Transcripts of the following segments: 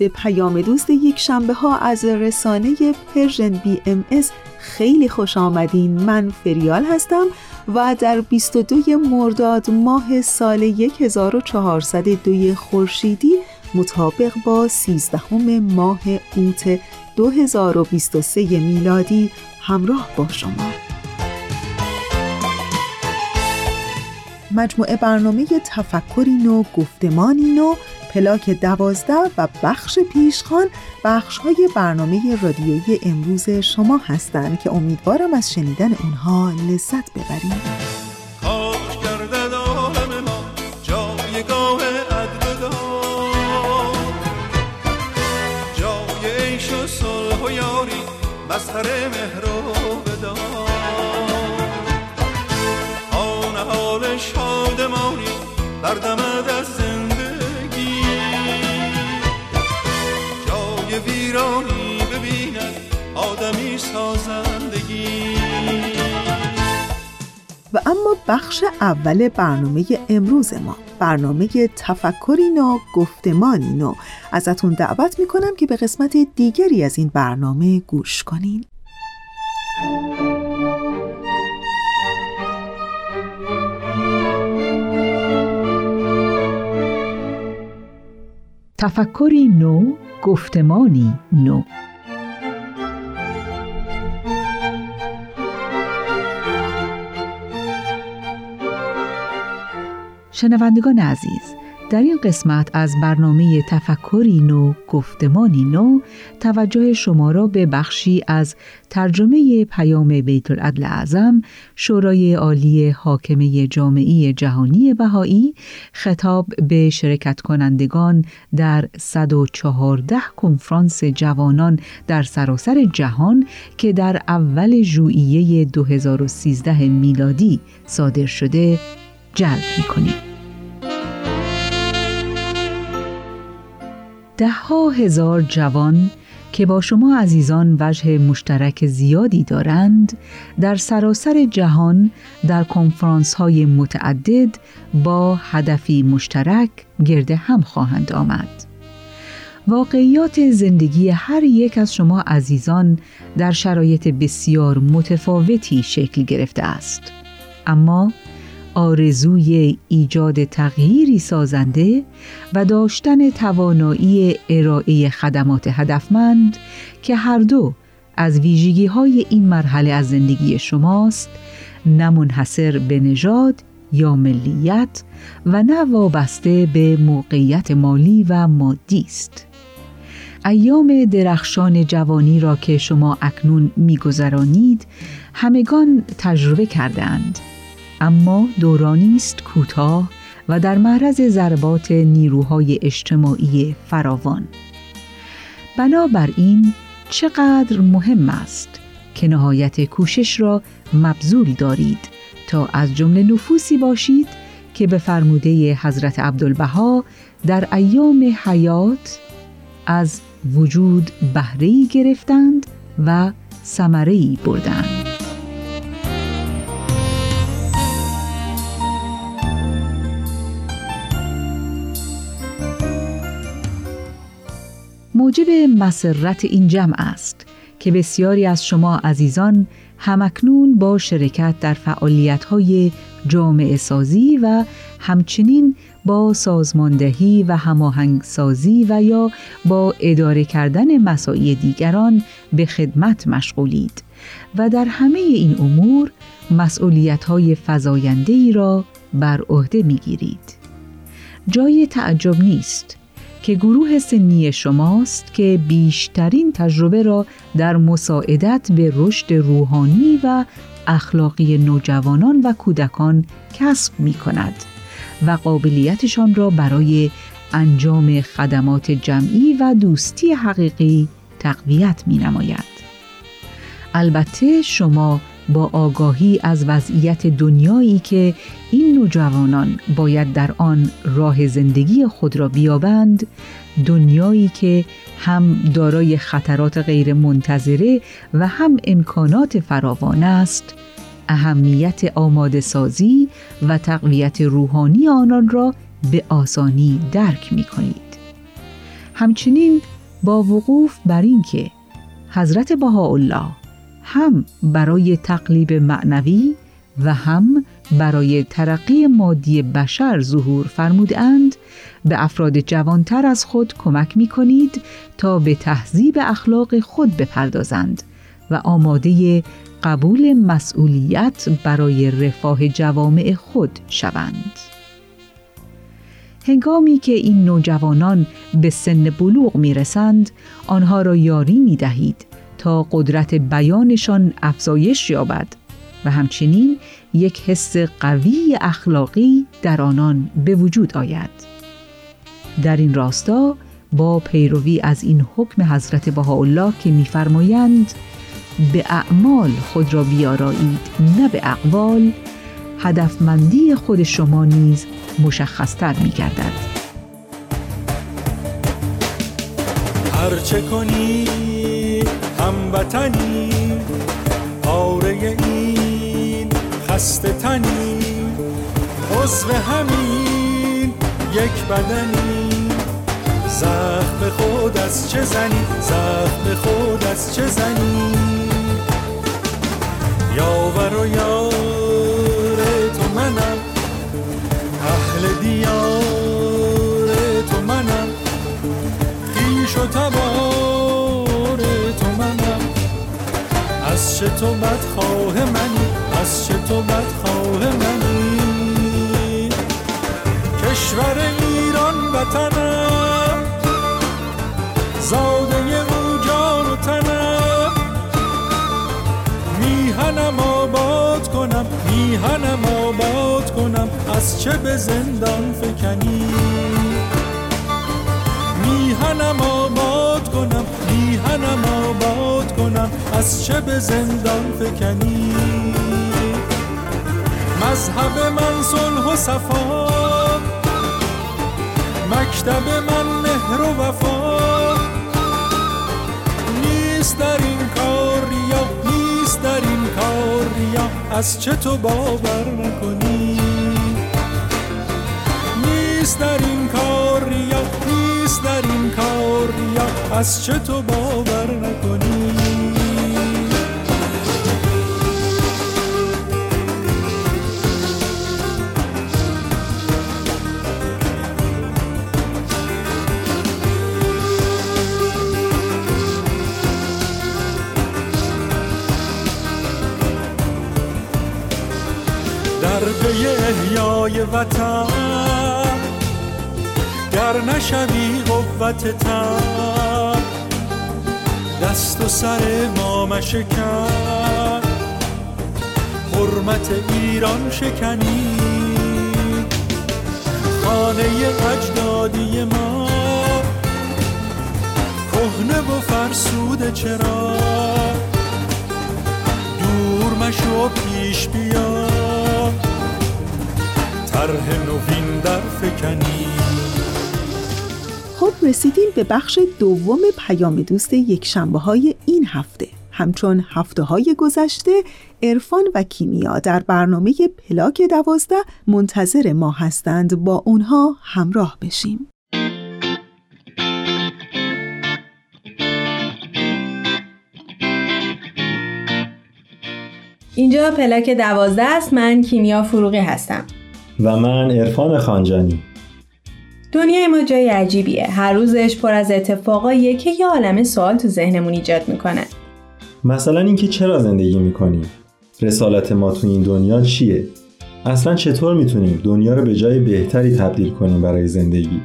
به پیام دوست یک شنبه ها از رسانه Persian BMS خیلی خوش آمدین. من فریال هستم و در 22 مرداد ماه سال 1402 خورشیدی مطابق با 13 ماه اوت 2023 میلادی همراه با شما. مجموعه برنامه تفکری نو گفتمانی نو پلاک دوازده و بخش پیشخان بخش های برنامه رادیویی امروز شما هستند که امیدوارم از شنیدن اونها لذت ببرید. مظهر مهر و آن حال شادمانی بردمد و اما بخش اول برنامه امروز ما. برنامه تفکری نو گفتمانی نو. ازتون دعوت می‌کنم که به قسمت دیگری از این برنامه گوش کنین. تفکری نو گفتمانی نو. شنوندگان عزیز در این قسمت از برنامه تفکری نو گفتمانی نو توجه شما را به بخشی از ترجمه پیام بیت العدل اعظم شورای عالی حاکمه جامعه جهانی بهایی خطاب به شرکت کنندگان در 114 کنفرانس جوانان در سراسر جهان که در اول ژوئیه 2013 میلادی صادر شده جلب می ها هزار جوان که با شما عزیزان وجه مشترک زیادی دارند در سراسر جهان در کنفرانس های متعدد با هدفی مشترک گرد هم خواهند آمد. واقعیات زندگی هر یک از شما عزیزان در شرایط بسیار متفاوتی شکل گرفته است. اما آرزوی ایجاد تغییری سازنده و داشتن توانایی ارائه خدمات هدفمند که هر دو از ویژگی های این مرحله از زندگی شماست نه منحصر به نژاد یا ملیت و نه وابسته به موقعیت مالی و مادی است. ایام درخشان جوانی را که شما اکنون میگذرانید همگان تجربه کردند اما دورانی است کوتاه و در معرض ضربات نیروهای اجتماعی فراوان. بنابراین چقدر مهم است که نهایت کوشش را مبذول دارید تا از جمله نفوسی باشید که به فرموده حضرت عبدالبها در ایام حیات از وجود بهره‌ای گرفتند و ثمره‌ای بردند. موجب مسرت این جمع است که بسیاری از شما عزیزان همکنون با شرکت در فعالیت‌های جامعه سازی و همچنین با سازماندهی و هماهنگسازی و یا با اداره کردن مساعی دیگران به خدمت مشغولید و در همه این امور مسئولیت‌های فزاینده را بر عهده می‌گیرید. جای تعجب نیست که گروه سنی شماست که بیشترین تجربه را در مساعدت به رشد روحانی و اخلاقی نوجوانان و کودکان کسب می کند و قابلیتشان را برای انجام خدمات جمعی و دوستی حقیقی تقویت می نماید. البته شما با آگاهی از وضعیت دنیایی که این نوجوانان باید در آن راه زندگی خود را بیابند دنیایی که هم دارای خطرات غیر منتظره و هم امکانات فراوان است اهمیت آماده سازی و تقویت روحانی آنان را به آسانی درک می کنید. همچنین با وقوف بر اینکه حضرت بهاءالله هم برای تقلیب معنوی و هم برای ترقی مادی بشر ظهور فرمودند به افراد جوانتر از خود کمک می کنید تا به تهذیب اخلاق خود بپردازند و آماده قبول مسئولیت برای رفاه جوامع خود شوند. هنگامی که این نوجوانان به سن بلوغ می رسند، آنها را یاری می دهید تا قدرت بیانشان افزایش یابد و همچنین یک حس قوی اخلاقی در آنان به وجود آید. در این راستا با پیروی از این حکم حضرت بهاءالله که می‌فرمایند به اعمال خود را بیارایید نه به اقوال هدفمندی خود شما نیز مشخصتر می گردد هرچه کنی هموطنی پاره این خسته تنی. عضو همین یک بدنی. زخم خود از چه زنی؟ زخم خود از چه زنی؟ یاور و یار تو منم. اهل دیار تو منم. خیش و تبار چه تو بدخواه منی؟ از چه تو بدخواه منی؟ کشور ایران وطنم زاده او جان و تنم. میهنم آباد کنم میهنم آباد کنم از چه به زندان فکنی؟ از چه به زندان فکنی؟ مذهب من صلح و صفا مکتب من مهر و وفا. نیست در این کار ریا نیست در این کار ریا از چه تو باور نکنی؟ نیست در این کار ریا نیست در این کار ریا از چه تو باور نکنی؟ احیای وطن. گر نشوی قوت تن دست و سر ما مشکن. حرمت ایران شکنی. خانه اجدادی ما. کهنه و فرسوده چرا؟ دور مشو طرح نوین در فکنی. خب رسیدیم به بخش دوم پیام دوست یک شنبه های این هفته. همچون هفته های گذشته عرفان و کیمیا در برنامه پلاک دوازده منتظر ما هستند. با اونها همراه بشیم. اینجا پلاک دوازده است. من کیمیا فروغی هستم. و من عرفان خانجانی. دنیای ما جای عجیبیه. هر روزش پر از اتفاقاییه که یه عالم سوال تو ذهنمون ایجاد می‌کنه. مثلا اینکه چرا زندگی می‌کنیم؟ رسالت ما تو این دنیا چیه؟ اصلا چطور می‌تونیم دنیا رو به جای بهتری تبدیل کنیم برای زندگی؟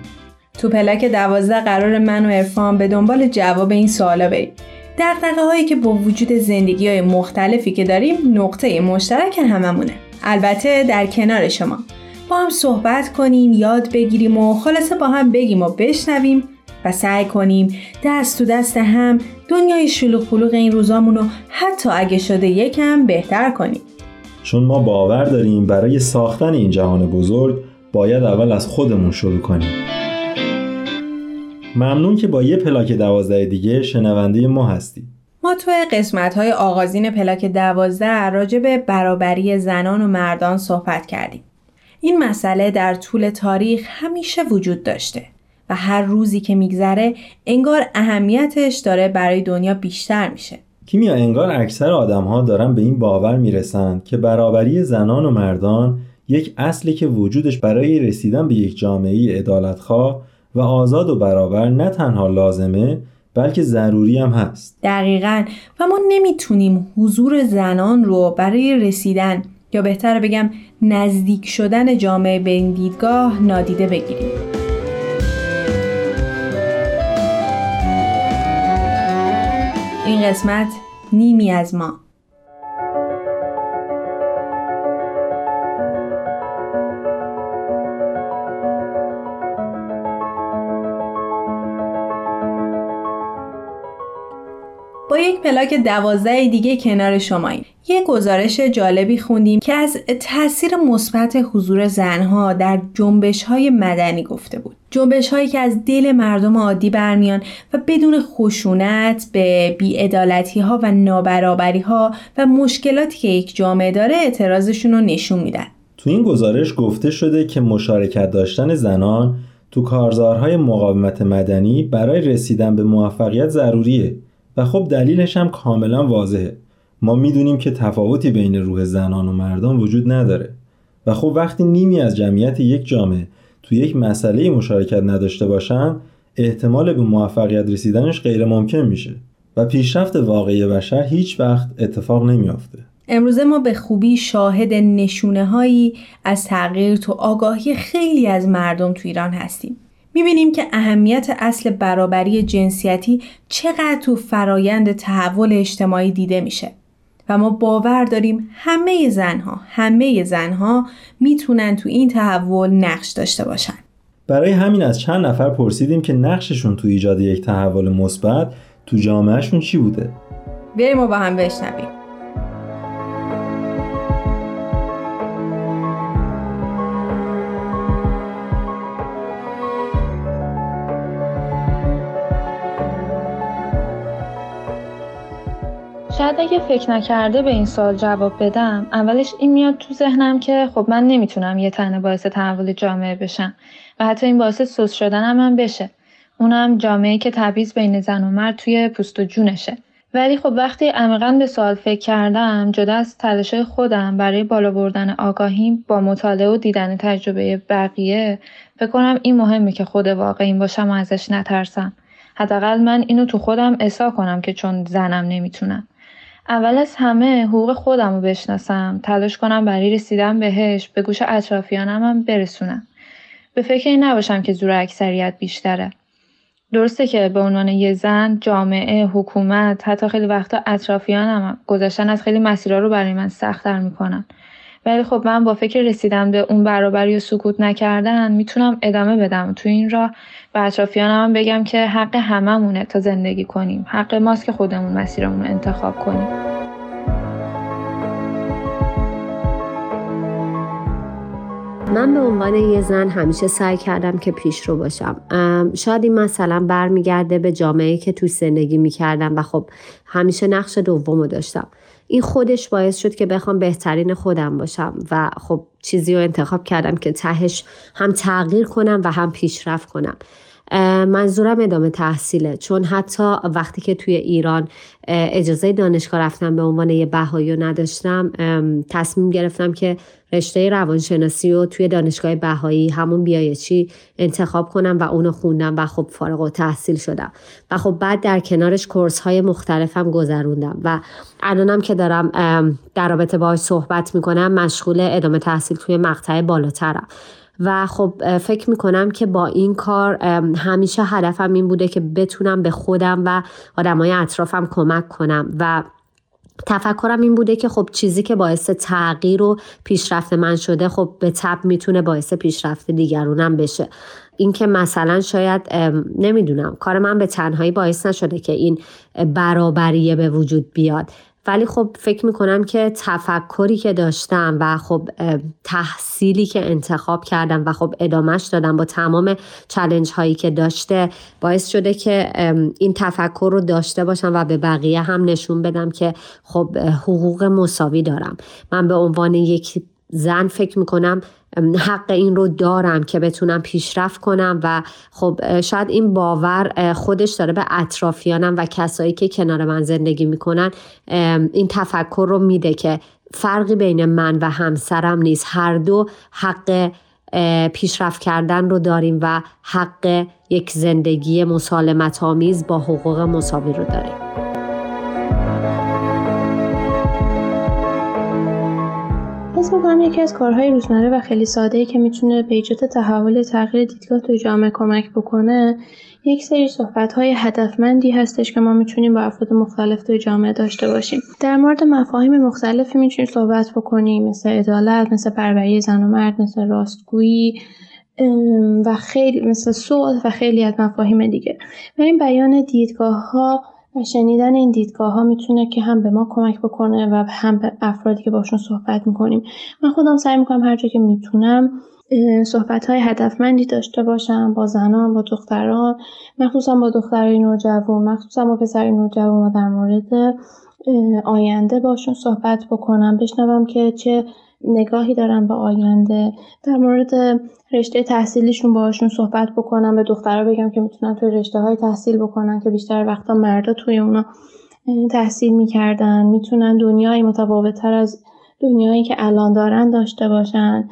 تو پلاک دوازده قرار من و عرفان به دنبال جواب این سوالا بریم. دقدقه هایی که با وجود زندگی های مختلفی که داریم نقطه مشترک هممونه. البته در کنار شما. با هم صحبت کنیم یاد بگیریم و خلاصه با هم بگیم و بشنویم و سعی کنیم دست تو دست هم دنیای شلوغ پلوغ این روزامون رو حتی اگه شده یکم بهتر کنیم. چون ما باور داریم برای ساختن این جهان بزرگ باید اول از خودمون شروع کنیم. ممنون که با یه پلاک دوازده دیگه شنونده ما هستی. ما توی قسمت های آغازین پلاک دوازده راجع به برابری زنان و مردان صحبت کردیم. این مسئله در طول تاریخ همیشه وجود داشته و هر روزی که میگذره انگار اهمیتش داره برای دنیا بیشتر میشه. کیمیا انگار اکثر آدم ها دارن به این باور می‌رسند که برابری زنان و مردان یک اصلی که وجودش برای رسیدن به یک جامعه عدالتخواه و آزاد و برابر نه تنها لازمه بلکه ضروری هم هست دقیقا و ما نمی‌تونیم حضور زنان رو برای رسیدن یا بهتر بگم نزدیک شدن جامعه به این دیدگاه نادیده بگیریم. این قسمت نیمی از ما. پلاک دوازده دیگه کنار شماییم. یه گزارش جالبی خوندیم که از تاثیر مثبت حضور زنها در جنبش های مدنی گفته بود. جنبش هایی که از دل مردم عادی برمیان و بدون خشونت به بیعدالتی ها و نابرابری ها و مشکلاتی که یک جامعه داره اعتراضشون رو نشون میدن. تو این گزارش گفته شده که مشارکت داشتن زنان تو کارزارهای مقاومت مدنی برای رسیدن به موفقیت ضروریه. و خب دلیلش هم کاملا واضحه. ما می‌دونیم که تفاوتی بین روح زنان و مردان وجود نداره. و خب وقتی نیمی از جمعیت یک جامعه تو یک مسئله مشارکت نداشته باشن احتمال به موفقیت رسیدنش غیر ممکن میشه. و پیشرفت واقعی بشر هیچ وقت اتفاق نمیافته. امروزه ما به خوبی شاهد نشونه هایی از تغییر تو آگاهی خیلی از مردم تو ایران هستیم. می‌بینیم که اهمیت اصل برابری جنسیتی چقدر تو فرایند تحول اجتماعی دیده میشه. و ما باور داریم همه زنها همه زنها می‌تونن تو این تحول نقش داشته باشن. برای همین از چند نفر پرسیدیم که نقششون تو ایجاد یک تحول مثبت تو جامعهشون چی بوده؟ بریم و با هم بشنویم. شاید اگه فکر نکرده به این سوال جواب بدم اولش این میاد تو ذهنم که خب من نمی‌تونم یه تنه باعث تحول جامعه بشم و حتی این باعث سوس شدنم هم بشه. اونم جامعه که تبعیض بین زن و مرد توی پوست و جونشه. ولی خب وقتی عمیقا به سوال فکر کردم جدا از تلاشای خودم برای بالا بردن آگاهیم با مطالعه و دیدن تجربه بقیه فکر کنم این مهمه که خود واقعیم باشم و ازش نترسم. حداقل من اینو تو خودم احسا کنم که چون زنم نمی‌تونم. اول از همه حقوق خودم رو بشناسم. تلاش کنم برای رسیدن بهش به گوش اطرافیانم هم برسونم. به فکر این نباشم که زور اکثریت بیشتره. درسته که به عنوان یه زن جامعه حکومت حتی خیلی وقتا اطرافیانم گذاشتن از خیلی مسیرها رو برای من سختتر می‌کنن. ولی خب من با فکر رسیدن به اون برابری و سکوت نکردن می‌تونم ادامه بدم. تو این راه به اطرافیانم هم بگم که حق هممونه تا زندگی کنیم. حق ماست که خودمون مسیرمون رو انتخاب کنیم. من به عنوان یه زن همیشه سعی کردم که پیش رو باشم. شاید این مثلا برمیگرده به جامعه که توی زندگی می‌کردم و خب همیشه نقش دوم رو داشتم. این خودش باعث شد که بخوام بهترین خودم باشم و خب چیزی رو انتخاب کردم که تهش هم تغییر کنم و هم پیشرفت کنم. منظورم ادامه تحصیله. چون حتی وقتی که توی ایران اجازه دانشگاه رفتم به عنوان یه بهایی نداشتم تصمیم گرفتم که رشته روانشناسی رو توی دانشگاه بهایی همون بیایچی انتخاب کنم و اونو خوندم و خب فارغ و تحصیل شدم. و خب بعد در کنارش کورس های مختلفم گذروندم و الانم که دارم در رابطه باهاش صحبت می‌کنم مشغول ادامه تحصیل توی مقطع بالاترم. و خب فکر می‌کنم که با این کار همیشه هدفم این بوده که بتونم به خودم و آدمای اطرافم کمک کنم و تفکرم این بوده که خب چیزی که باعث تغییر و پیشرفت من شده خب به تب می‌تونه باعث پیشرفت دیگرونم بشه. اینکه مثلا شاید نمی‌دونم کار من به تنهایی باعث نشده که این برابریه به وجود بیاد. ولی خب فکر می‌کنم که تفکری که داشتم و خب تحصیلی که انتخاب کردم و خب ادامهش دادم با تمام چلنج هایی که داشته باعث شده که این تفکر رو داشته باشم و به بقیه هم نشون بدم که خب حقوق مساوی دارم. من به عنوان یک زن فکر می‌کنم حق این رو دارم که بتونم پیشرفت کنم و خب شاید این باور خودش داره به اطرافیانم و کسایی که کنار من زندگی می‌کنن این تفکر رو میده که فرقی بین من و همسرم نیست. هر دو حق پیشرفت کردن رو داریم و حق یک زندگی مسالمت آمیز با حقوق مساوی رو داریم. حس می‌کنم یکی از کارهای روزمره و خیلی ساده که می‌تونه به ایجاد تحول تغییر دیدگاه تو جامعه کمک بکنه یک سری صحبت های هدفمندی هستش که ما می‌تونیم با افراد مختلف توی جامعه داشته باشیم. در مورد مفاهیم مختلفی می‌تونیم صحبت بکنیم مثل عدالت مثل پروری زن و مرد مثل راستگویی و خیلی مثل صلح و خیلی از مفاهیم دیگه. و بیان دیدگاه ها و شنیدن این دیدگاه ها می‌تونه که هم به ما کمک بکنه و هم به افرادی که باشون صحبت می‌کنیم. من خودم سعی می‌کنم هر جا که می‌تونم صحبت های هدفمندی داشته باشم با زنان با دختران مخصوصا با دخترای نوجوان مخصوصا با پسرای نوجوان و در مورد آینده باشون صحبت بکنم بشنوم که چه نگاهی دارن به آینده. در مورد رشته تحصیلیشون باشون صحبت بکنم به دخترها بگم که می‌تونن توی رشته های تحصیل بکنن که بیشتر وقتا مردا توی اونا تحصیل می‌کردن. می‌تونن دنیای متفاوتتر از دنیایی که الان دارن داشته باشن.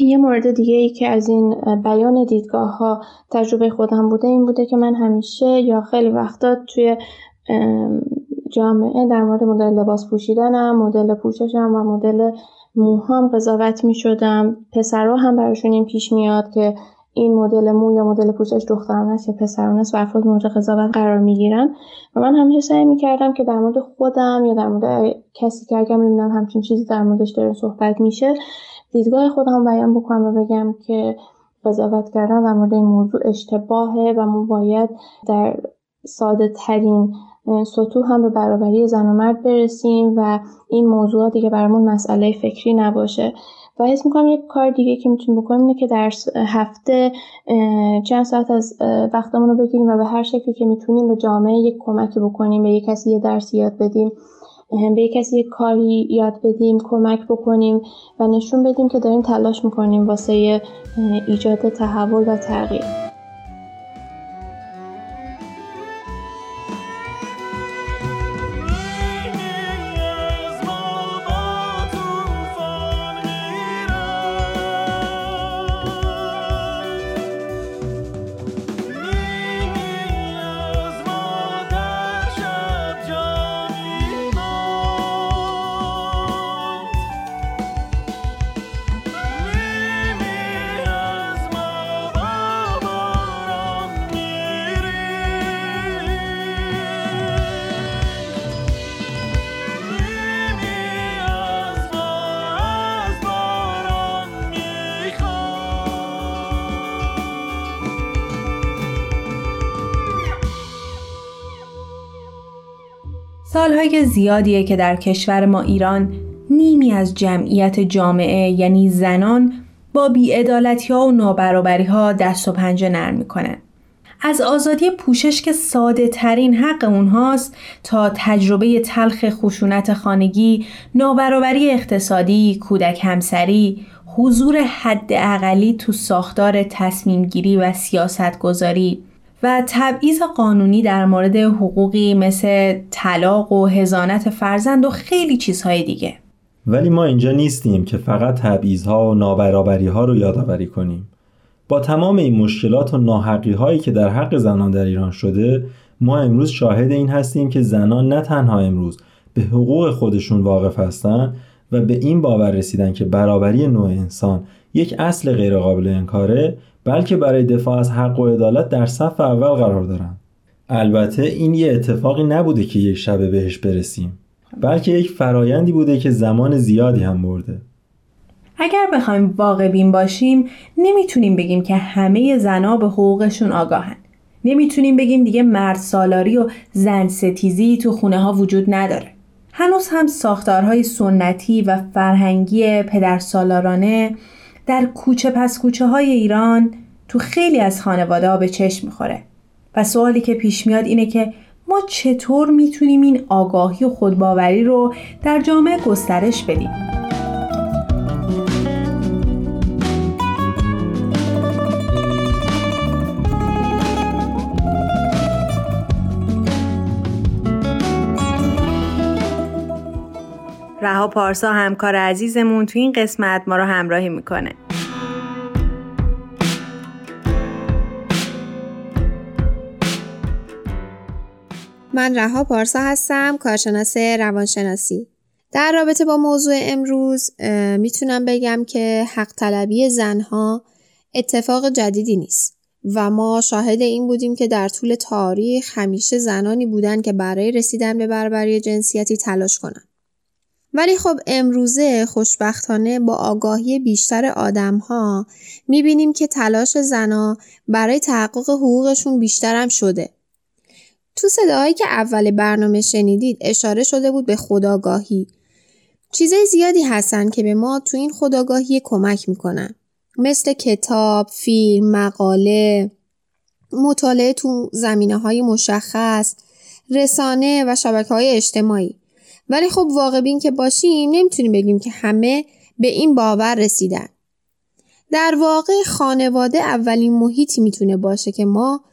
یه مورد دیگه ای که از این بیان دیدگاه ها تجربه خودم بوده این بوده که من همیشه یا خیلی وقتا توی جامعه در مورد مدل لباس پوشیدنم مدل پوششم و مدل موهام قضاوت می شدم پسرها هم براشون این پیش میاد که این مدل مو یا مدل پوشش دختران است یا پسران است و افراد مورد قضاوت قرار می گیرن و من همیشه سعی می کردم که در مورد خودم یا در مورد کسی که اگر بینم همچین چیزی در موردش داره صحبت میشه دیدگاه خودم بیان بکنم و بگم که قضاوت کردن در مورد این موضوع اشتباهه و ما باید در ساده ترین سطوح هم به برابری زن و مرد برسیم و این موضوع دیگه برامون مسئله فکری نباشه. و حس می‌کنم یک کار دیگه که می‌تونیم بکنیم اینه که در هفته چند ساعت از وقتمون رو بگیریم و به هر شکلی که می‌تونیم به جامعه یک کمکی بکنیم به یک کسی یه درسی یاد بدیم به یک کسی یک کاری یاد بدیم کمک بکنیم و نشون بدیم که داریم تلاش می‌کنیم واسه ایجاد تحول و تغییر. سالهای زیادیه که در کشور ما ایران نیمی از جمعیت جامعه یعنی زنان با بیعدالتی ها و نابرابری ها دست و پنجه نرم می‌کنن. از آزادی پوشش که ساده ترین حق اونهاست تا تجربه تلخ خشونت خانگی، نابرابری اقتصادی، کودک همسری، حضور حد اقلی تو ساختار تصمیم گیری و سیاست گذاری و تبعیض قانونی در مورد حقوقی مثل طلاق و هزانت فرزند و خیلی چیزهای دیگه. ولی ما اینجا نیستیم که فقط تبعیضها و نابرابری ها رو یادآوری کنیم. با تمام این مشکلات و ناحقی هایی که در حق زنان در ایران شده ما امروز شاهد این هستیم که زنان نه تنها امروز به حقوق خودشون واقف هستند و به این باور رسیدن که برابری نوع انسان یک اصل غیرقابل انکاره بلکه برای دفاع از حق و عدالت در صف اول قرار دارند. البته این یه اتفاقی نبوده که یک شبه بهش برسیم بلکه یک فرایندی بوده که زمان زیادی هم برده. اگر بخوایم واقع بین باشیم نمی‌تونیم بگیم که همه زنا به حقوقشون آگاهن. نمی‌تونیم بگیم دیگه مرد سالاری و زن ستیزی تو خونه ها وجود نداره. هنوز هم ساختارهای سنتی و فرهنگی پدر سالارانه در کوچه پس کوچه های ایران تو خیلی از خانواده ها به چشم می‌خوره. و سوالی که پیش میاد اینه که ما چطور می‌تونیم این آگاهی و خودباوری رو در جامعه گسترش بدیم؟ رها پارسا همکار عزیزمون تو این قسمت ما رو همراهی می‌کنه من رها پارسا هستم کارشناس روانشناسی در رابطه با موضوع امروز می‌تونم بگم که حق طلبی زنها اتفاق جدیدی نیست و ما شاهد این بودیم که در طول تاریخ همیشه زنانی بودن که برای رسیدن به برابری جنسیتی تلاش کنند. ولی خب امروزه خوشبختانه با آگاهی بیشتر آدم ها می‌بینیم که تلاش زنا برای تحقق حقوقشون بیشترم شده. تو صداهایی که اول برنامه شنیدید اشاره شده بود به خداگاهی. چیزای زیادی هستن که به ما تو این خداگاهی کمک می‌کنن. مثل کتاب، فیلم، مقاله، مطالعه تو زمینه های مشخص، رسانه و شبکه های اجتماعی. ولی خب واقع بین که باشیم نمی‌تونیم بگیم که همه به این باور رسیدن. در واقع خانواده اولین محیطی می‌تونه باشه که ما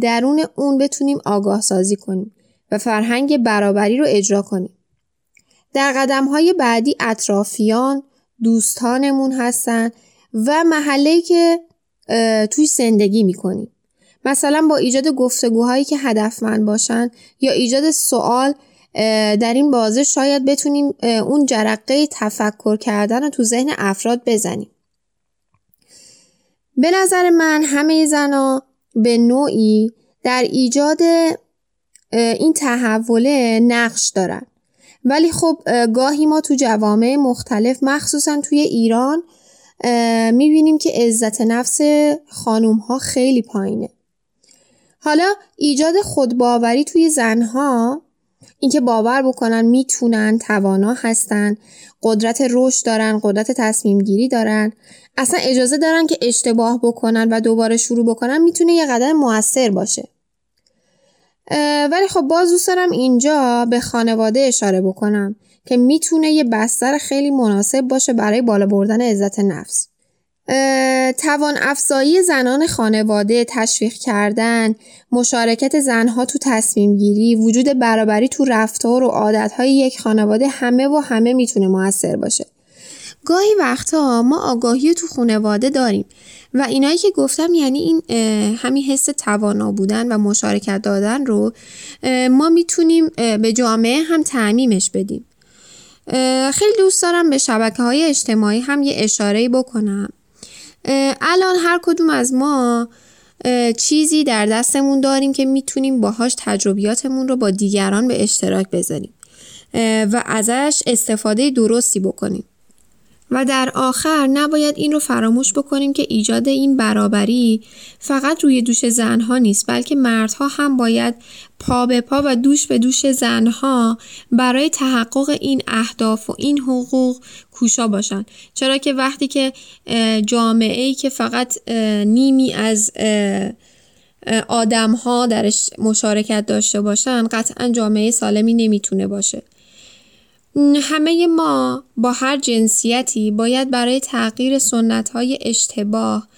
درون اون بتونیم آگاه سازی کنیم و فرهنگ برابری رو اجرا کنیم. در قدم های بعدی اطرافیان دوستانمون هستن و محله که توی زندگی می‌کنیم. مثلا با ایجاد گفتگوهایی که هدفمند باشن یا ایجاد سوال در این بازه شاید بتونیم اون جرقه تفکر کردن رو تو ذهن افراد بزنیم. به نظر من همه زنا به نوعی در ایجاد این تحوله نقش دارن. ولی خب گاهی ما تو جوامع مختلف مخصوصا توی ایران می‌بینیم که عزت نفس خانوم ها خیلی پایینه. حالا ایجاد خودباوری توی زنها اینکه باور بکنن می‌تونن توانا هستن قدرت رشد دارن قدرت تصمیم گیری دارن. اصلا اجازه دارن که اشتباه بکنن و دوباره شروع بکنن می‌تونه یه قدم موثر باشه. ولی خب باز دوست دارم اینجا به خانواده اشاره بکنم که می‌تونه یه بستر خیلی مناسب باشه برای بالا بردن عزت نفس. توان افزایی زنان خانواده تشویق کردن مشارکت زنها تو تصمیم گیری وجود برابری تو رفتار و عادتهای یک خانواده همه و همه می‌تونه موثر باشه. گاهی وقتا ما آگاهی تو خانواده داریم و اینایی که گفتم یعنی این همین حس توانا بودن و مشارکت دادن رو ما می‌تونیم به جامعه هم تعمیمش بدیم. خیلی دوست دارم به شبکه های اجتماعی هم یه اشاره بکنم. الان هر کدوم از ما چیزی در دستمون داریم که می‌تونیم باهاش تجربیاتمون رو با دیگران به اشتراک بذاریم. و ازش استفاده درستی بکنیم. و در آخر نباید این رو فراموش بکنیم که ایجاد این برابری فقط روی دوش زنها نیست بلکه مردها هم باید پا به پا و دوش به دوش زنها برای تحقق این اهداف و این حقوق کوشا باشن. چرا که وقتی که جامعه ای که فقط نیمی از آدم ها درش مشارکت داشته باشن قطعا جامعه سالمی نمی‌تونه باشه. همه ما با هر جنسیتی باید برای تغییر سنت های اشتباه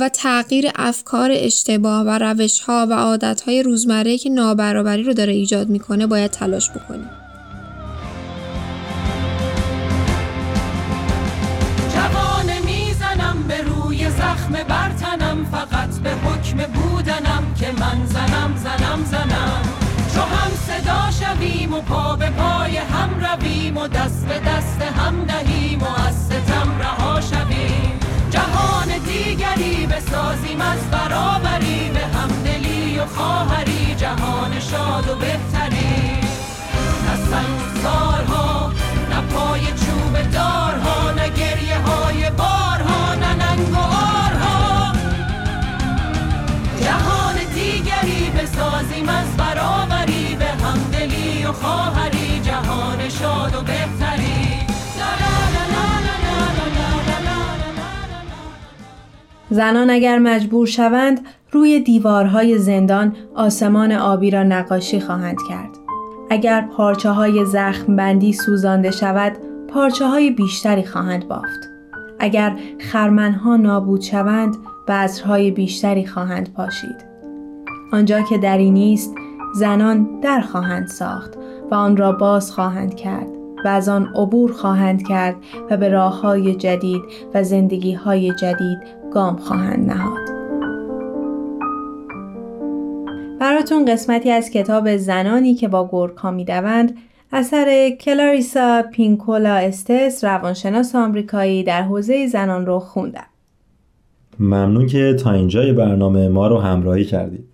و تغییر افکار اشتباه و روش ها و عادت های روزمره که نابرابری رو داره ایجاد می‌کنه باید تلاش بکنیم. به فقط به حکم بودنم که من زنم زنم زنم شویم و پا به پای هم رویم و دست به دست هم دهیم و از ستم رها شویم. جهان دیگری بسازیم از برابری به همدلی و خواهری. جهان شاد و بهتری نه سنگسارها نه پای چوب دارها نه گریه های بارها نه ننگ و آرها. جهان دیگری بسازیم از برابری و جهان شاد و بهتری زنان اگر مجبور شوند روی دیوارهای زندان آسمان آبی را نقاشی خواهند کرد. اگر پارچه های زخم بندی سوزانده شود پارچه های بیشتری خواهند بافت. اگر خرمنها نابود شوند بذرهای بیشتری خواهند پاشید. آنجا که دری نیست زنان در خواهند ساخت و آن را باز خواهند کرد و از آن عبور خواهند کرد و به راه های جدید و زندگی های جدید گام خواهند نهاد. براتون قسمتی از کتاب زنانی که با گرگها می‌دوند اثر کلاریسا پینکولا استس روانشناس آمریکایی در حوزه زنان رو خوندم. ممنون که تا اینجای برنامه ما رو همراهی کردید.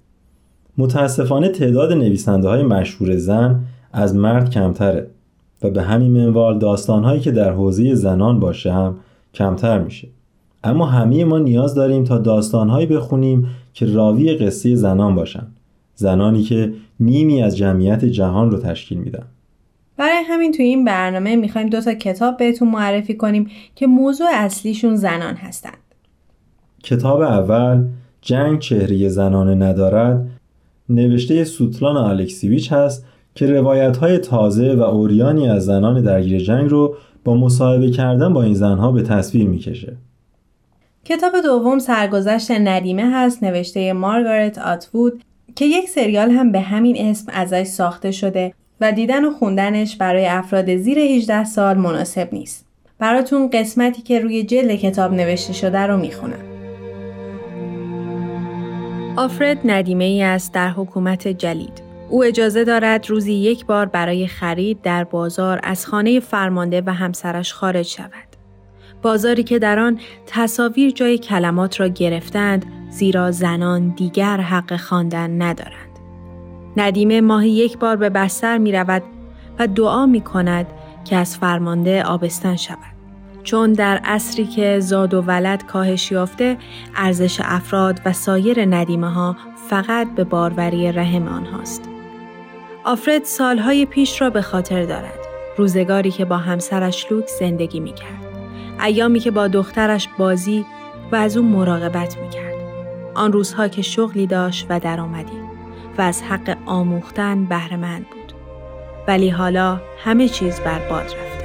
متاسفانه تعداد نویسنده های مشهور زن از مرد کمتره و به همین منوال داستانهایی که در حوزه زنان باشه هم کمتر میشه. اما همه ما نیاز داریم تا داستانهایی بخونیم که راوی قصه زنان باشن. زنانی که نیمی از جمعیت جهان رو تشکیل میدن. برای همین توی این برنامه می‌خوایم دو تا کتاب بهتون معرفی کنیم که موضوع اصلیشون زنان هستند. کتاب اول جنگ چهره زنانه ندارد نوشته سوتلان الکسیویچ هست که روایت های تازه و اوریانی از زنان درگیر جنگ رو با مصاحبه کردن با این زنها به تصویر می‌کشه. کتاب دوم سرگذشت ندیمه هست نوشته مارگارت آتوود که یک سریال هم به همین اسم ازش ساخته شده و دیدن و خوندنش برای افراد زیر 18 سال مناسب نیست. براتون قسمتی که روی جلد کتاب نوشته شده رو می‌خونم. آفرد ندیمه ای است در حکومت جلید. او اجازه دارد روزی یک بار برای خرید در بازار از خانه فرمانده و همسرش خارج شود. بازاری که در آن تصاویر جای کلمات را گرفتند زیرا زنان دیگر حق خواندن ندارند. ندیمه ماهی یک بار به بستر می رود و دعا می کند که از فرمانده آبستن شود. چون در عصری که زاد و ولد کاهش یافته ارزش افراد و سایر ندیمه ها فقط به باروری رحم آنهاست. آفرد سالهای پیش را به خاطر دارد. روزگاری که با همسرش لوک زندگی می کرد. ایامی که با دخترش بازی و از او مراقبت می کرد. آن روزها که شغلی داشت و درآمدی و از حق آموختن بهرهمند بود. ولی حالا همه چیز برباد رفت.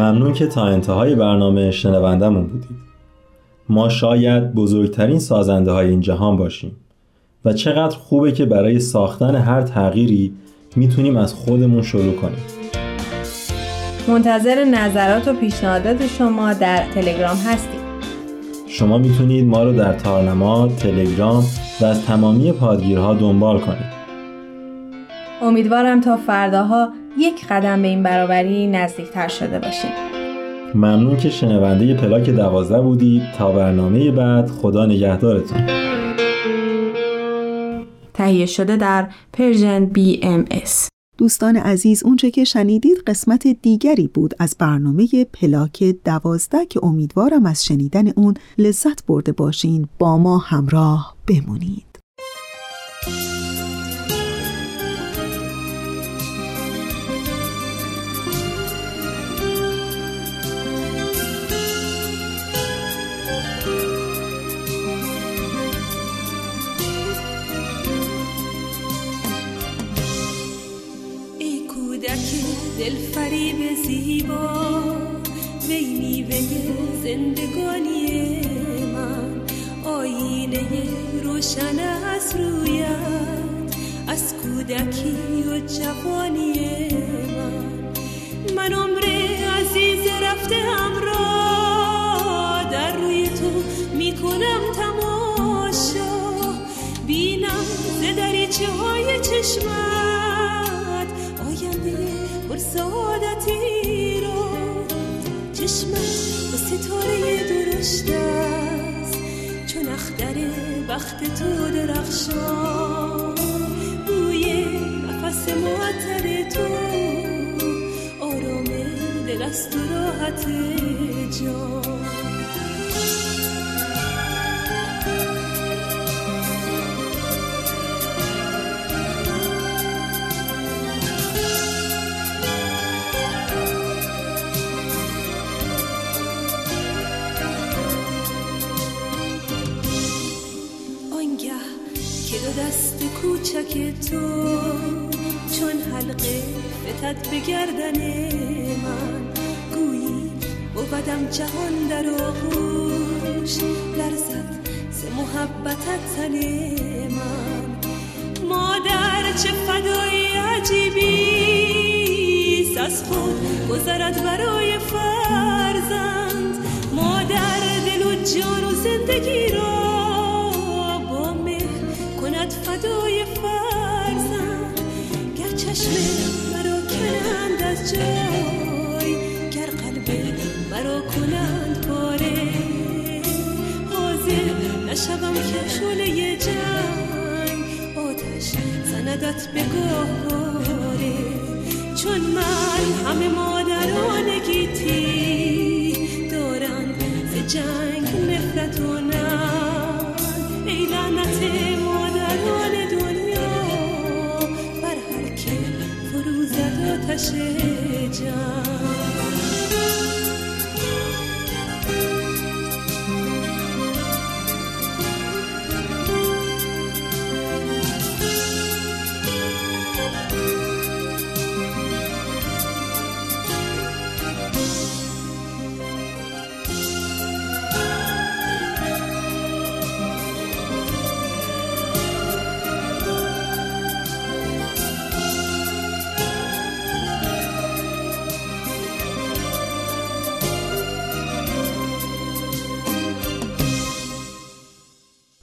ممنون که تا انتهای برنامه شنوندمون بودید. ما شاید بزرگترین سازنده های این جهان باشیم و چقدر خوبه که برای ساختن هر تغییری می‌تونیم از خودمون شروع کنیم. منتظر نظرات و پیشنهادات شما در تلگرام هستیم. شما می‌تونید ما رو در تارنما، تلگرام و از تمامی پادگیرها دنبال کنید. امیدوارم تا فرداها یک قدم به این برابری نزدیکتر شده باشیم ممنون که شنونده پلاک دوازده بودید. تا برنامه بعد خدا نگهدارتون. تهیه شده در Persian BMS. دوستان عزیز اونچه که شنیدید قسمت دیگری بود از برنامه پلاک دوازده که امیدوارم از شنیدن اون لذت برده باشین. با ما همراه بمونید. فریب زیبا وی میوه زندگانی من. آینه روشن از رویت از کودکی و جوانی من. من عمر عزیز رفته همراه در روی تو می‌کنم تماشا. بینم ز دریچه های چشمت آینده پر سعادتی رو. چشمت با ستاره درشت است. چون اختر بخت تو درخشان. بوی نفس معطر تو. آرام دل است و راحت جان. تو چون حلقه فتد به گردن من. گویی بودم جهان در آغوش لرزد ز محبتت تن من. مادر چه فدایی عجیبی از خود گذرد برای فرزند. مادر دل و جان و زندگی را جای گر قلب مرا کنند پاره. حاضر نشوم که شله جنگ آتش زندت به چون من همه مادران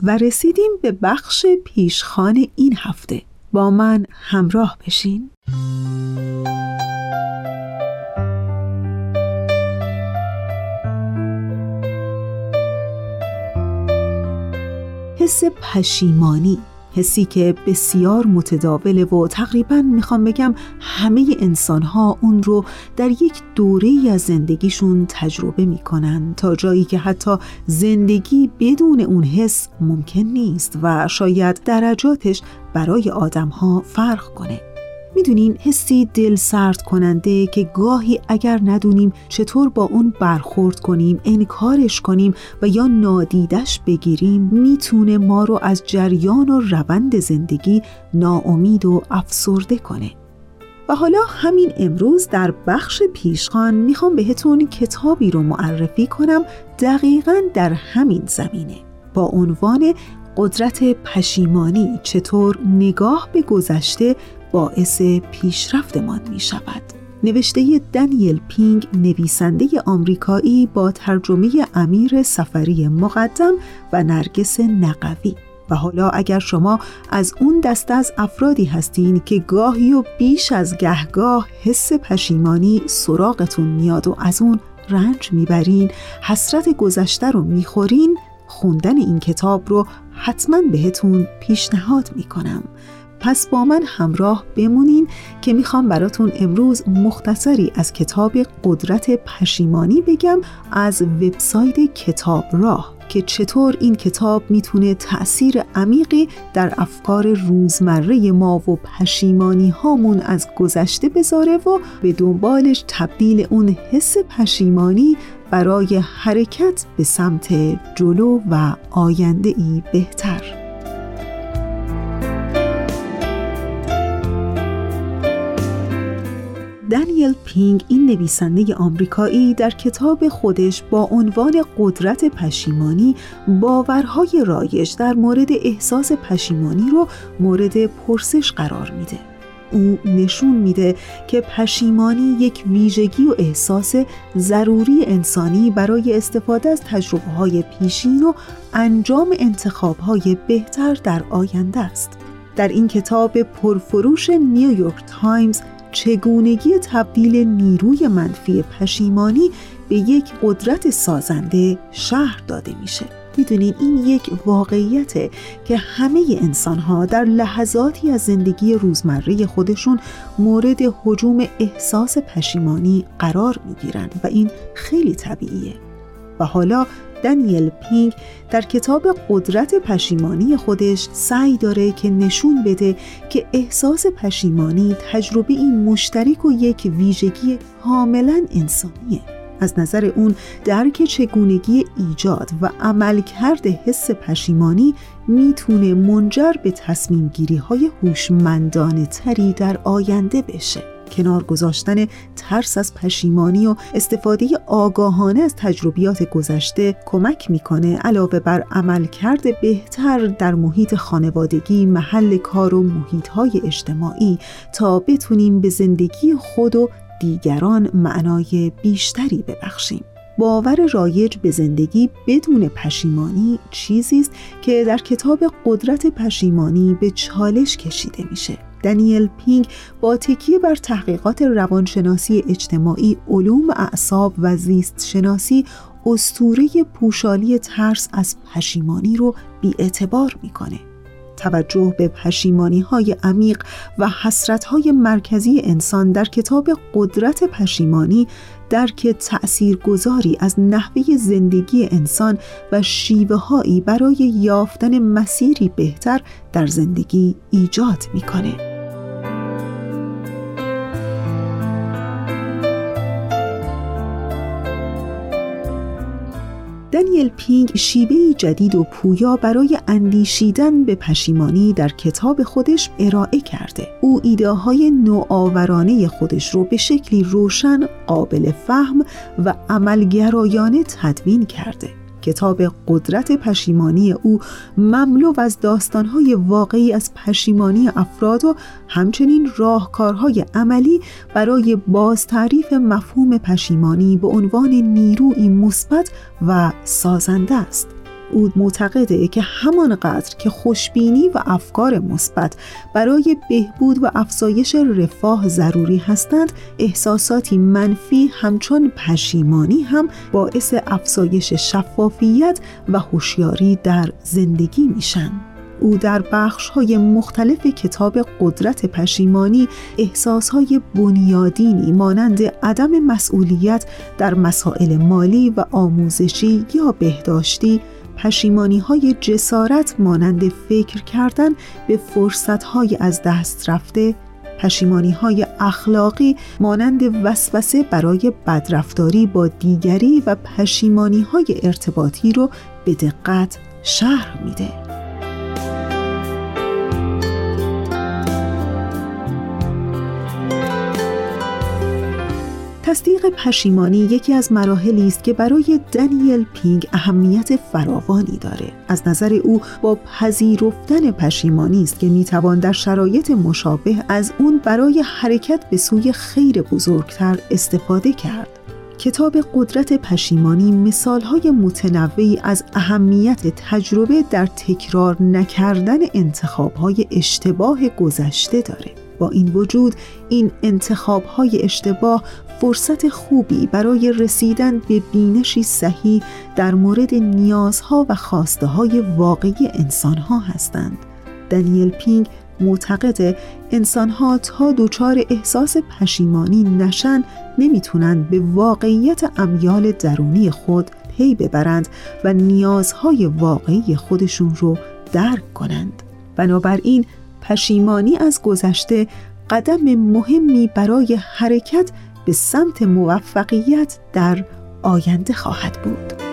و رسیدیم به بخش پیشخان این هفته. با من همراه بشین. حس پشیمانی. حسی که بسیار متداوله و تقریبا می‌خوام بگم همه انسان ها اون رو در یک دوره از زندگیشون تجربه می‌کنن تا جایی که حتی زندگی بدون اون حس ممکن نیست و شاید درجاتش برای آدم ها فرق کنه. می‌دونین حسی دل سرد کننده که گاهی اگر ندونیم چطور با اون برخورد کنیم انکارش کنیم و یا نادیدش بگیریم می‌تونه ما رو از جریان و روند زندگی ناامید و افسرده کنه. و حالا همین امروز در بخش پیشخان می‌خوام بهتون کتابی رو معرفی کنم دقیقا در همین زمینه. با عنوان قدرت پشیمانی چطور نگاه به گذشته باعث پیشرفتمان می شود. نوشته دنیل پینگ نویسنده آمریکایی با ترجمه امیر سفری مقدم و نرگس نقوی و حالا اگر شما از اون دسته از افرادی هستین که گاهی و بیش از گهگاه حس پشیمانی سراغتون میاد و از اون رنج می‌برین حسرت گذشته رو می‌خورین خوندن این کتاب رو حتما بهتون پیشنهاد می‌کنم پس با من همراه بمونین که می‌خوام براتون امروز مختصری از کتاب قدرت پشیمانی بگم از وبسایت کتاب راه که چطور این کتاب می‌تونه تأثیر عمیقی در افکار روزمره ما و پشیمانی هامون از گذشته بذاره و به دنبالش تبدیل اون حس پشیمانی برای حرکت به سمت جلو و آینده ای بهتر. دانیل پینگ این نویسنده آمریکایی در کتاب خودش با عنوان قدرت پشیمانی باورهای رایج در مورد احساس پشیمانی رو مورد پرسش قرار میده. او نشون میده که پشیمانی یک ویژگی و احساس ضروری انسانی برای استفاده از تجربه های پیشین و انجام انتخاب های بهتر در آینده است. در این کتاب پرفروش نیویورک تایمز چگونگی تبدیل نیروی منفی پشیمانی به یک قدرت سازنده شهر داده میشه. می‌دونین این یک واقعیته که همه انسان ها در لحظاتی از زندگی روزمره خودشون مورد حجوم احساس پشیمانی قرار می‌گیرن و این خیلی طبیعیه. و حالا دانیل پینگ در کتاب قدرت پشیمانی خودش سعی داره که نشون بده که احساس پشیمانی تجربه این مشترک و یک ویژگی کاملا انسانیه. از نظر اون درک چگونگی ایجاد و عملکرد حس پشیمانی می‌تونه منجر به تصمیم گیری های هوشمندانه تری در آینده بشه. کنار گذاشتن ترس از پشیمانی و استفاده آگاهانه از تجربیات گذشته کمک می‌کنه علاوه بر عملکرد بهتر در محیط خانوادگی، محل کار و محیطهای اجتماعی تا بتونیم به زندگی خود و دیگران معنای بیشتری ببخشیم. باور رایج به زندگی بدون پشیمانی چیزی است که در کتاب قدرت پشیمانی به چالش کشیده میشه. دانیل پینگ با تکیه بر تحقیقات روانشناسی اجتماعی، علوم اعصاب و زیست شناسی استوره پوشالی ترس از پشیمانی رو بیاعتبار می‌کنه. توجه به پشیمانی های عمیق و حسرت های مرکزی انسان در کتاب قدرت پشیمانی درک تأثیر گذاری از نحوه زندگی انسان و شیوه هایی برای یافتن مسیری بهتر در زندگی ایجاد می‌کنه. دانیل پینگ شیوه جدید و پویا برای اندیشیدن به پشیمانی در کتاب خودش ارائه کرده. او ایده های نوآورانه خودش رو به شکلی روشن، قابل فهم و عملگرایانه تدوین کرده. کتاب قدرت پشیمانی او مملو از داستانهای واقعی از پشیمانی افراد و همچنین راهکارهای عملی برای باز تعریف مفهوم پشیمانی به عنوان نیروی مثبت و سازنده است. او معتقده که همانقدر که خوشبینی و افکار مثبت برای بهبود و افزایش رفاه ضروری هستند احساساتی منفی همچون پشیمانی هم باعث افزایش شفافیت و هوشیاری در زندگی میشن. او در بخش های مختلف کتاب قدرت پشیمانی احساس های بنیادینی مانند عدم مسئولیت در مسائل مالی و آموزشی یا بهداشتی پشیمانی های جسارت مانند فکر کردن به فرصت های از دست رفته پشیمانی های اخلاقی مانند وسوسه برای بدرفتاری با دیگری و پشیمانی های ارتباطی رو به دقت شهر میده. تصدیق پشیمانی یکی از مراحلی است که برای دانیل پینگ اهمیت فراوانی داره. از نظر او با پذیرفتن پشیمانی است که می‌توان در شرایط مشابه از اون برای حرکت به سوی خیر بزرگتر استفاده کرد. کتاب قدرت پشیمانی مثالهای متنوعی از اهمیت تجربه در تکرار نکردن انتخابهای اشتباه گذشته داره. با این وجود این انتخابهای اشتباه فرصت خوبی برای رسیدن به بینشی صحیح در مورد نیازها و خواسته های واقعی انسانها هستند. دانیل پینگ معتقد انسانها تا دچار احساس پشیمانی نشن نمی‌تونن به واقعیت امیال درونی خود پی ببرند و نیازهای واقعی خودشون رو درک کنند. بنابراین پشیمانی از گذشته قدم مهمی برای حرکت به سمت موفقیت در آینده خواهد بود.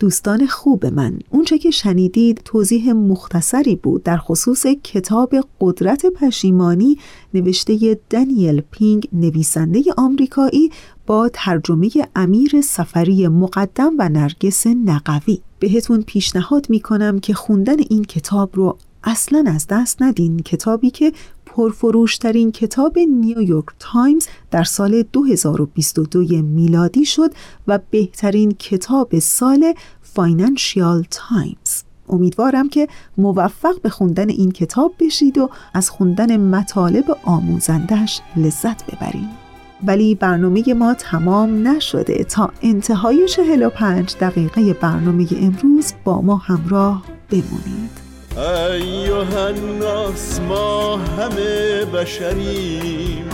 دوستان خوب من. اونچه که شنیدید توضیح مختصری بود در خصوص کتاب قدرت پشیمانی نوشته دانیل پینک نویسنده آمریکایی با ترجمه امیر سفری مقدم و نرگس نقوی. بهتون پیشنهاد می‌کنم که خوندن این کتاب رو اصلا از دست ندین. کتابی که پرفروشترین کتاب نیویورک تایمز در سال 2022 میلادی شد و بهترین کتاب سال فاینانشیال تایمز. امیدوارم که موفق به خوندن این کتاب بشید و از خوندن مطالب آموزندش لذت ببرید. ولی برنامه ما تمام نشده. تا انتهای 45 دقیقه برنامه امروز با ما همراه بمونید. ایها الناس ما همه بشریم.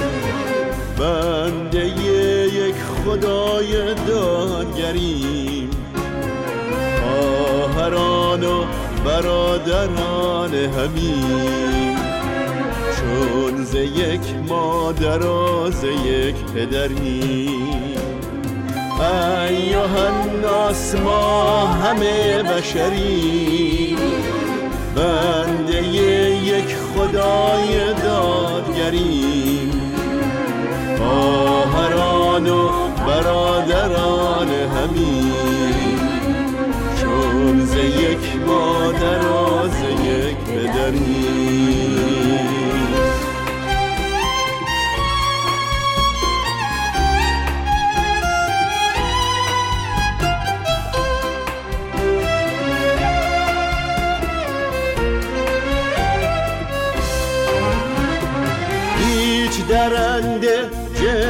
بنده یک خدای دادگریم. خواهران و برادران همیم. چون ز یک مادر و ز یک پدریم ایوه الناس ما همه بشریم. بنده یک خدای دادگریم. خواهران و برادران همین چون ز یک مادر و ز یک پدریم.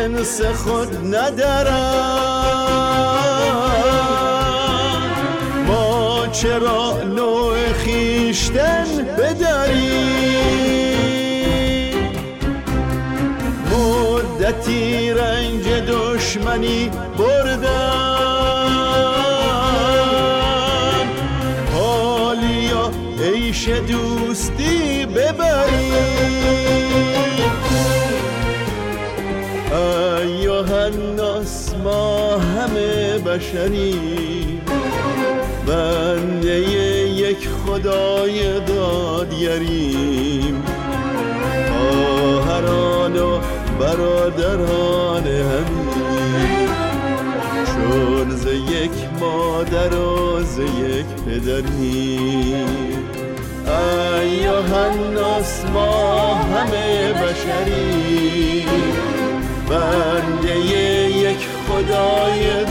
جنس خود ندارد ما چرا نوع خیشتن بداریم؟ مدتی رنج دشمنی همه بشریم بنده یک خدای دادگریم. خواهران و برادران همین چون ز یک مادر و ز یک پدریم. ایوه الناس ما همه بشریم. بنده یک خدای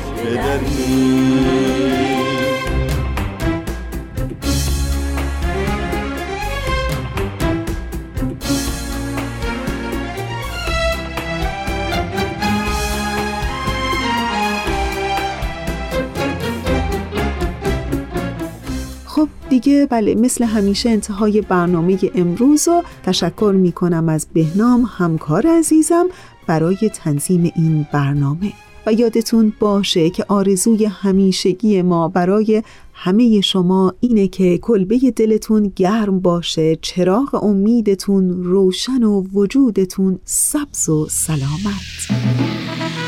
پدری دیگه بله مثل همیشه انتهای برنامه امروز رو تشکر می کنم از بهنام همکار عزیزم برای تنظیم این برنامه. و یادتون باشه که آرزوی همیشگی ما برای همه شما اینه که کلبه دلتون گرم باشه چراغ امیدتون روشن و وجودتون سبز و سلامت.